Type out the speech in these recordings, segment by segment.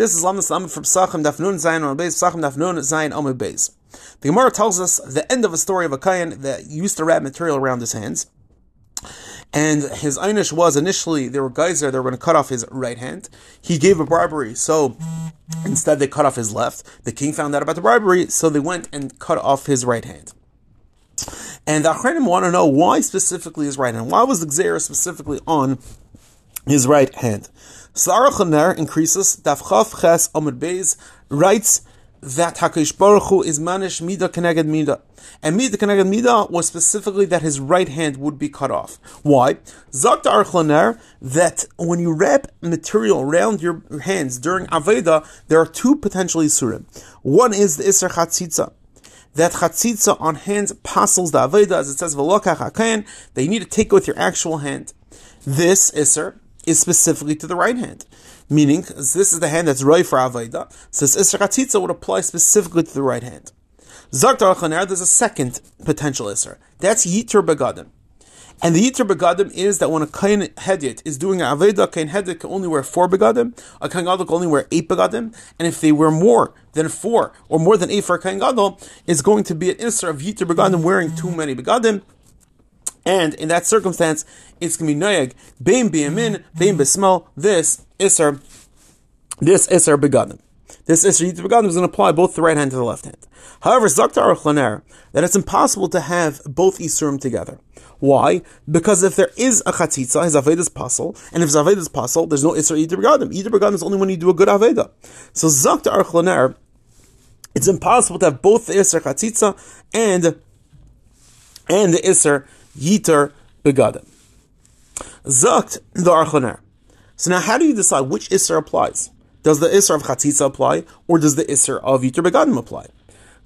This is Lamas Lamed from Sachem Dafnun Zayin on Beis, Sachem Dafnun Zayin Amud Beis. The Gemara tells us the end of a story of a Kayan that used to wrap material around his hands. And his einish was initially there were guys there that were going to cut off his right hand. He gave a bribery, so instead they cut off his left. The king found out about the bribery, so they went and cut off his right hand. And the Achrenim want to know why specifically his right hand. Why was the Xera specifically on his right hand? Sarach increases, Daf Chav Ches Amud Beis writes that Hakadosh Baruch Hu is manish mida keneged mida, and mida keneged mida was specifically that his right hand would be cut off. Why? Zakt Aruch LaNer that when you wrap material around your hands during Aveda, there are two potential isurim. One is the iser chatzitza. That chatzitza on hands passes the Aveda, as it says that you need to take it with your actual hand. This iser is specifically to the right hand. Meaning, this is the hand that's right for Avaida. So this Isra would apply specifically to the right hand. Zaktar Chaner, there's a second potential Isra. That's Yitur Begadim. And the Yitur Begadim is that when a Kain Hedit is doing an Aveda, Kain Hedit can only wear four Begadim, a Kain Gadol can only wear eight Begadim, and if they wear more than four, or more than eight for a Kain Gadol, it's going to be an Isra of Yitur Begadim wearing too many Begadim, and in that circumstance, it's going to be noyag, bein biyamin, bein besmal, this isar, this isar begadim. This isar yit begadim is going to apply both the right hand to the left hand. However, Zaktar Aruch LaNer, that it's impossible to have both isurim together. Why? Because if there is a chatzitza, his aveda is pasul, and if his aveda is pasul, there's no isar yit begadim. Yit begadim is only when you do a good aveda. So Zaktar Aruch LaNer, it's impossible to have both the isar chatzitza and and the isar Yiter Begadim. Zakt the Archoner. So now how do you decide which Isser applies? Does the Isser of Chatzitza apply, or does the Isser of Yiter Begadim apply?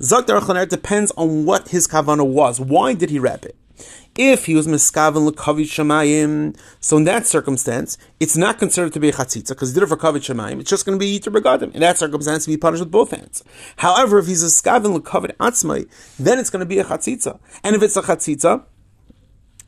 Zakt the Archoner depends on what his Kavana was. Why did he wrap it? If he was miskaven lekavit shemayim, so in that circumstance, it's not considered to be a chatzitza because he did it for kavit shemayim. It's just going to be yiter begadim. In that circumstance, he be punished with both hands. However, if he's a skaven lekavit atzmai, then it's going to be a chatzitza. And if it's a chatzitza,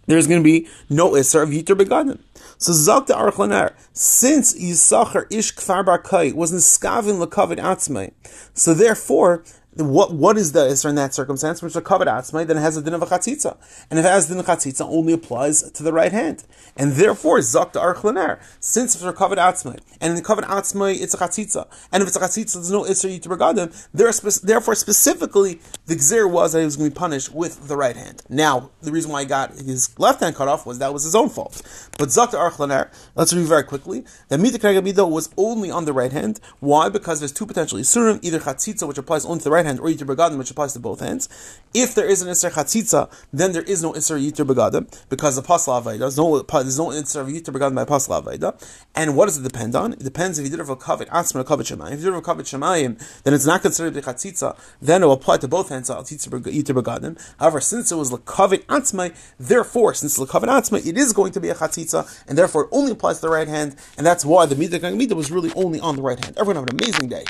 there's going to be no Isser of Yitter Begadim. So Zok the since Yisachar Ish Kfar Bar Kai was Niskavin Lakavid Atzmai, so therefore what what is the isra in that circumstance? Which is a covered atzmai, then it has a din of a chatzitza, and if it has din of chatzitza, only applies to the right hand, and therefore zok the Aruch LaNer. Since it's a covered atzmai, and in the covered atzmai it's a chatzitza, and if it's a chatzitza, there's no isra yit regadim. Therefore, specifically, the gzir was that he was going to be punished with the right hand. Now, the reason why he got his left hand cut off was that was his own fault. But zok the Aruch LaNer. Let's review very quickly. The midah was only on the right hand. Why? Because there's two potential isurim, either chatzitza, which applies only to the right hand, or Yitur Begadim, which applies to both hands. If there is an Isser Chatzitza, then there is no Isser Yitur Begadim, because the Pasla Aveda, there's no, there's no Yitur Begadim by Pasla Aveda. And what does it depend on? It depends if you did it for Kavit Atzma or Kavit Shemayim. If you did it for Kavit Shemayim, then it's not considered the Chatzitza, then it will apply to both hands, Yitur Begadim. However, since it was Kavit Atzma, therefore, since it's Kavit Atzma, it is going to be a Chatzitza, and therefore it only applies to the right hand, and that's why the Midah Midah was really only on the right hand. Everyone have an amazing day.